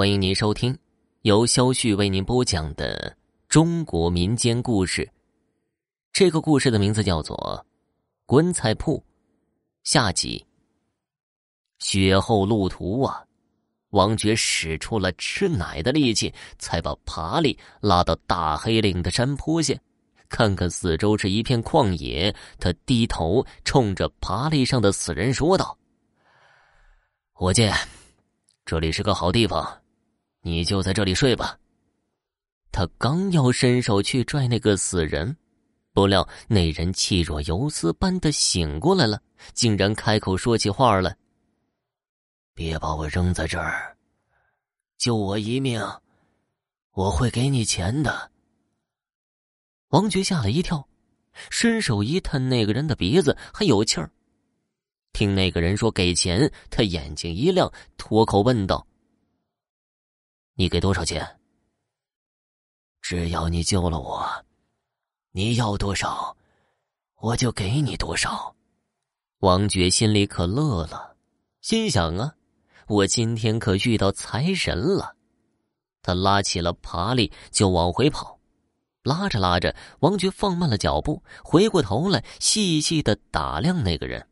欢迎您收听由肖旭为您播讲的中国民间故事。这个故事的名字叫做《棺材铺》下集。雪后路途啊，王爵使出了吃奶的力气，才把爬犁拉到大黑岭的山坡下。看看四周是一片旷野，他低头冲着爬犁上的死人说道：“伙计这里是个好地方，你就在这里睡吧。”他刚要伸手去拽那个死人，不料那人气若游丝般的醒过来了，竟然开口说起话来：“别把我扔在这儿，救我一命，我会给你钱的。”王爵吓了一跳，伸手一探那个人的鼻子还有气儿。听那个人说给钱，他眼睛一亮，脱口问道：“你给多少钱？”“只要你救了我，你要多少，我就给你多少。”王爵心里可乐了，心想啊，我今天可遇到财神了。他拉起了爬犁就往回跑。拉着拉着，王爵放慢了脚步，回过头来细细的打量那个人。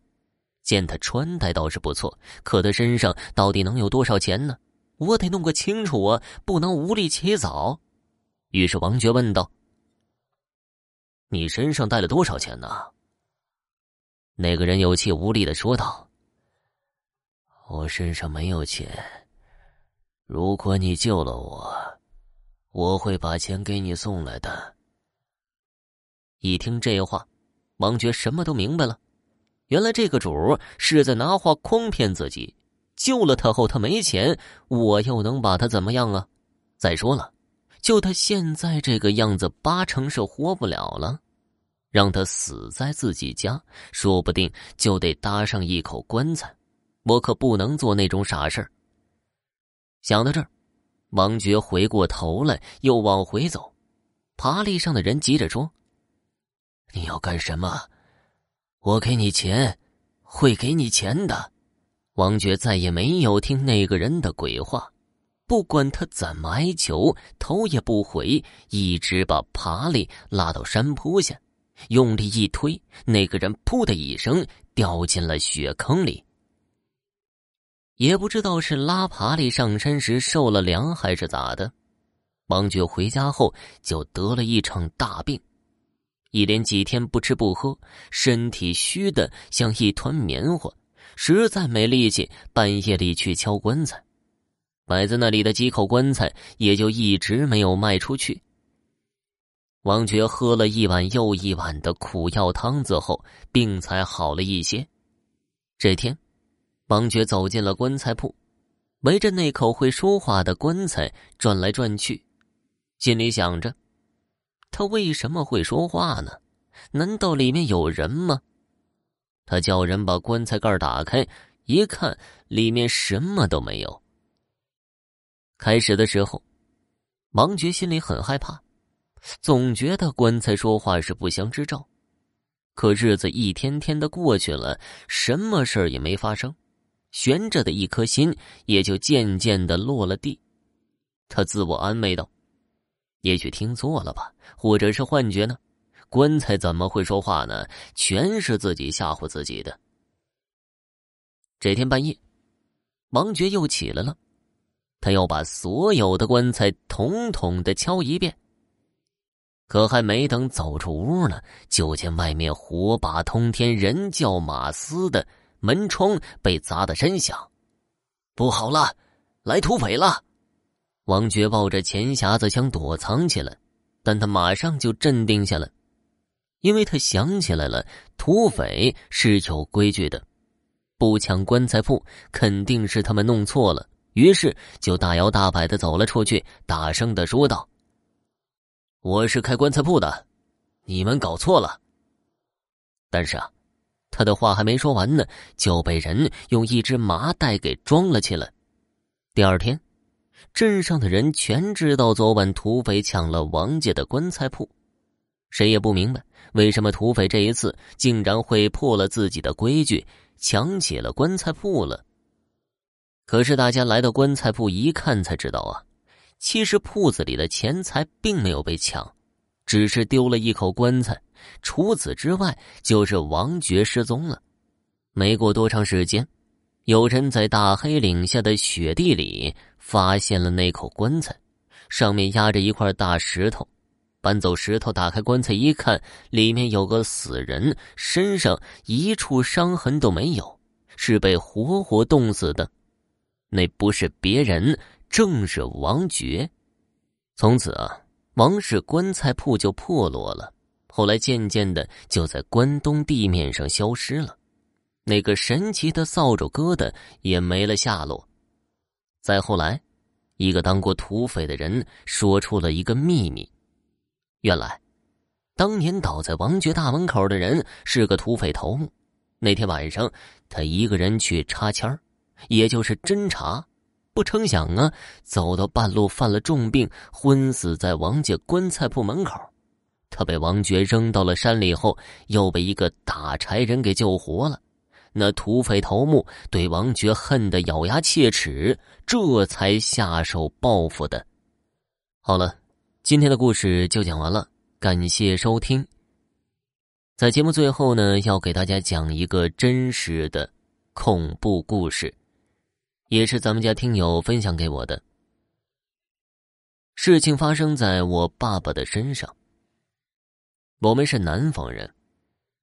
见他穿戴倒是不错，可他身上到底能有多少钱呢？我得弄个清楚啊，不能无理起早。于是王爵问道：“你身上带了多少钱呢？”那个人有气无力的说道：“我身上没有钱。如果你救了我。”我会把钱给你送来的。一听这话，王爵什么都明白了。原来这个主是在拿话诓骗自己，救了他后他没钱，我又能把他怎么样啊？再说了，就他现在这个样子，八成是活不了了。让他死在自己家，说不定就得搭上一口棺材。我可不能做那种傻事想到这儿。王爵回过头来，又往回走。爬犁上的人急着说：“你要干什么？我给你钱，会给你钱的。”王爵再也没有听那个人的鬼话，不管他怎么哀求，头也不回，一直把爬犁拉到山坡下，用力一推，那个人“噗”的一声掉进了雪坑里。也不知道是拉爬犁上山时受了凉还是咋的，王爵回家后就得了一场大病，一连几天不吃不喝，身体虚的像一团棉花，实在没力气半夜里去敲棺材，摆在那里的几口棺材也就一直没有卖出去。王爵喝了一碗又一碗的苦药汤子后，病才好了一些。这天。王爵走进了棺材铺，围着那口会说话的棺材转来转去，心里想着：他为什么会说话呢？难道里面有人吗？他叫人把棺材盖打开，一看，里面什么都没有。开始的时候，王爵心里很害怕，总觉得棺材说话是不祥之兆。可日子一天天的过去了，什么事儿也没发生。悬着的一颗心也就渐渐的落了地，他自我安慰道：“也许听错了吧，或者是幻觉呢？棺材怎么会说话呢？全是自己吓唬自己的。”这天半夜，王爵又起来了，他要把所有的棺材统统的敲一遍。可还没等走出屋呢，就见外面火把通天，人叫马嘶的。门窗被砸得声响，不好了，来土匪了！王爵抱着钱匣子想躲藏起来，但他马上就镇定下来，因为他想起来了，土匪是有规矩的，不抢棺材铺肯定是他们弄错了，于是就大摇大摆的走了出去，大声的说道：“我是开棺材铺的，你们搞错了。”但是啊。他的话还没说完呢，就被人用一只麻袋给装了起来。第二天，镇上的人全知道昨晚土匪抢了王家的棺材铺，谁也不明白为什么土匪这一次竟然会破了自己的规矩，抢起了棺材铺了。可是大家来到棺材铺一看，才知道啊，其实铺子里的钱财并没有被抢，只是丢了一口棺材。除此之外，就是王爵失踪了。没过多长时间，有人在大黑岭下的雪地里发现了那口棺材，上面压着一块大石头。搬走石头，打开棺材一看，里面有个死人，身上一处伤痕都没有，是被活活冻死的。那不是别人，正是王爵。从此啊，王氏棺材铺就破落了。后来渐渐的，就在关东地面上消失了。那个神奇的扫帚疙瘩也没了下落。再后来，一个当过土匪的人说出了一个秘密：原来，当年倒在王爵大门口的人是个土匪头目。那天晚上，他一个人去插签。也就是侦查，不成想啊，走到半路犯了重病，昏死在王家棺材铺门口。他被王爵扔到了山里后，又被一个打柴人给救活了。那土匪头目对王爵恨得咬牙切齿，这才下手报复的。好了，今天的故事就讲完了，感谢收听。在节目最后呢，要给大家讲一个真实的恐怖故事。也是咱们家听友分享给我的。事情发生在我爸爸的身上。我们是南方人，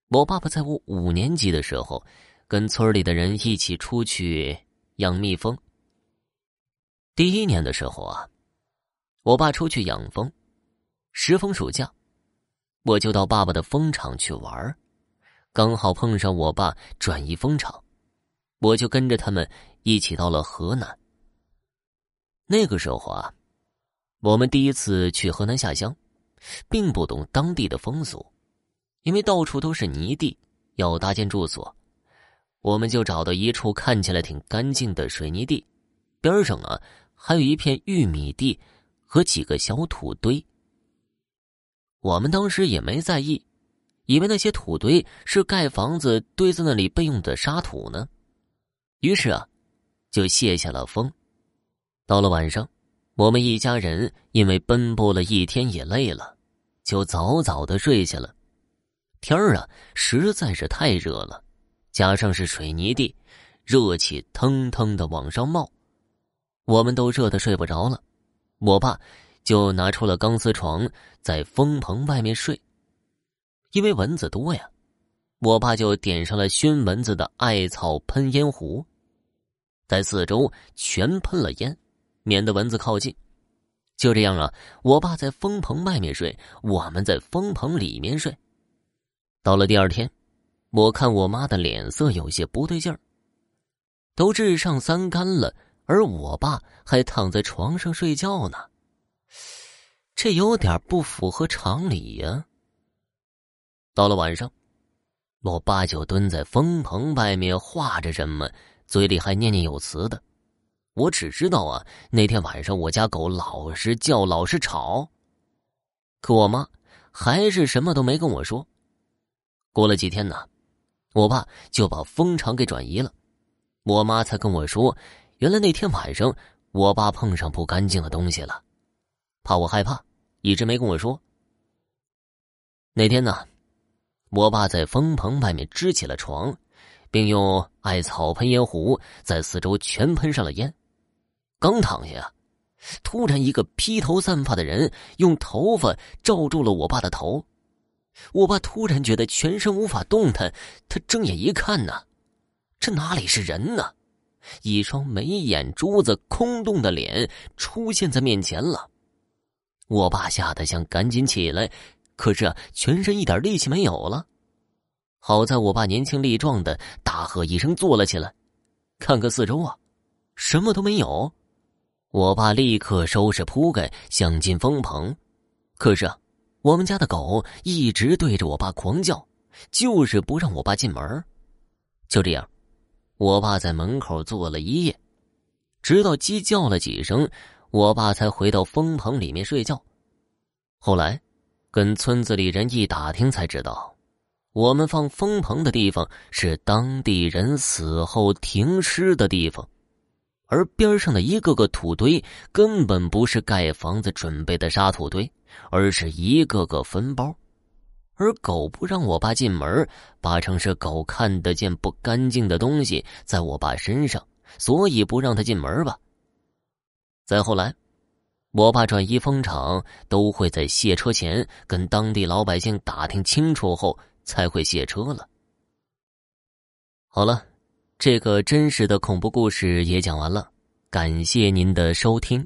我爸爸在我五年级的时候，跟村里的人一起出去养蜜蜂。第一年的时候啊，我爸出去养蜂，时逢暑假，我就到爸爸的蜂场去玩刚好碰上我爸转移蜂场。我就跟着他们一起到了河南。那个时候啊，我们第一次去河南下乡，并不懂当地的风俗，因为到处都是泥地，要搭建住所，我们就找到一处看起来挺干净的水泥地，边上啊还有一片玉米地和几个小土堆。我们当时也没在意，以为那些土堆是盖房子堆在那里备用的沙土呢。于是啊，就卸下了风。到了晚上，我们一家人因为奔波了一天也累了，就早早的睡下了。天儿啊，实在是太热了，加上是水泥地，热气腾腾的往上冒，我们都热的睡不着了。我爸就拿出了钢丝床，在风棚外面睡。因为蚊子多呀，我爸就点上了熏蚊子的艾草喷烟壶。在四周全喷了烟，免得蚊子靠近。就这样啊，我爸在风棚外面睡，我们在风棚里面睡。到了第二天，我看我妈的脸色有些不对劲儿，都日上三竿了，而我爸还躺在床上睡觉呢，这有点不符合常理呀。到了晚上，我爸就蹲在风棚外面画着什么。嘴里还念念有词的，我只知道啊，那天晚上我家狗老是叫，老是吵。可我妈还是什么都没跟我说。过了几天呢，我爸就把蜂场给转移了，我妈才跟我说，原来那天晚上我爸碰上不干净的东西了，怕我害怕，一直没跟我说。那天呢，我爸在蜂棚外面支起了床。并用艾草喷烟壶在四周全喷上了烟。刚躺下，突然一个披头散发的人用头发罩住了我爸的头。我爸突然觉得全身无法动弹，他睁眼一看呢，这哪里是人呢？一双没眼珠子、空洞的脸出现在面前了。我爸吓得想赶紧起来，可是，全身一点力气没有了。好在我爸年轻力壮的，大喝一声坐了起来，看看四周啊，什么都没有。我爸立刻收拾铺盖，想进风棚，可是啊，我们家的狗一直对着我爸狂叫，就是不让我爸进门。就这样，我爸在门口坐了一夜，直到鸡叫了几声，我爸才回到风棚里面睡觉。后来，跟村子里人一打听，才知道。我们放风棚的地方是当地人死后停尸的地方，而边上的一个个土堆根本不是盖房子准备的沙土堆，而是一个个坟包。而狗不让我爸进门，八成是狗看得见不干净的东西在我爸身上，所以不让他进门吧。再后来，我爸转移风场都会在卸车前跟当地老百姓打听清楚后才会卸车了。好了，这个真实的恐怖故事也讲完了，感谢您的收听。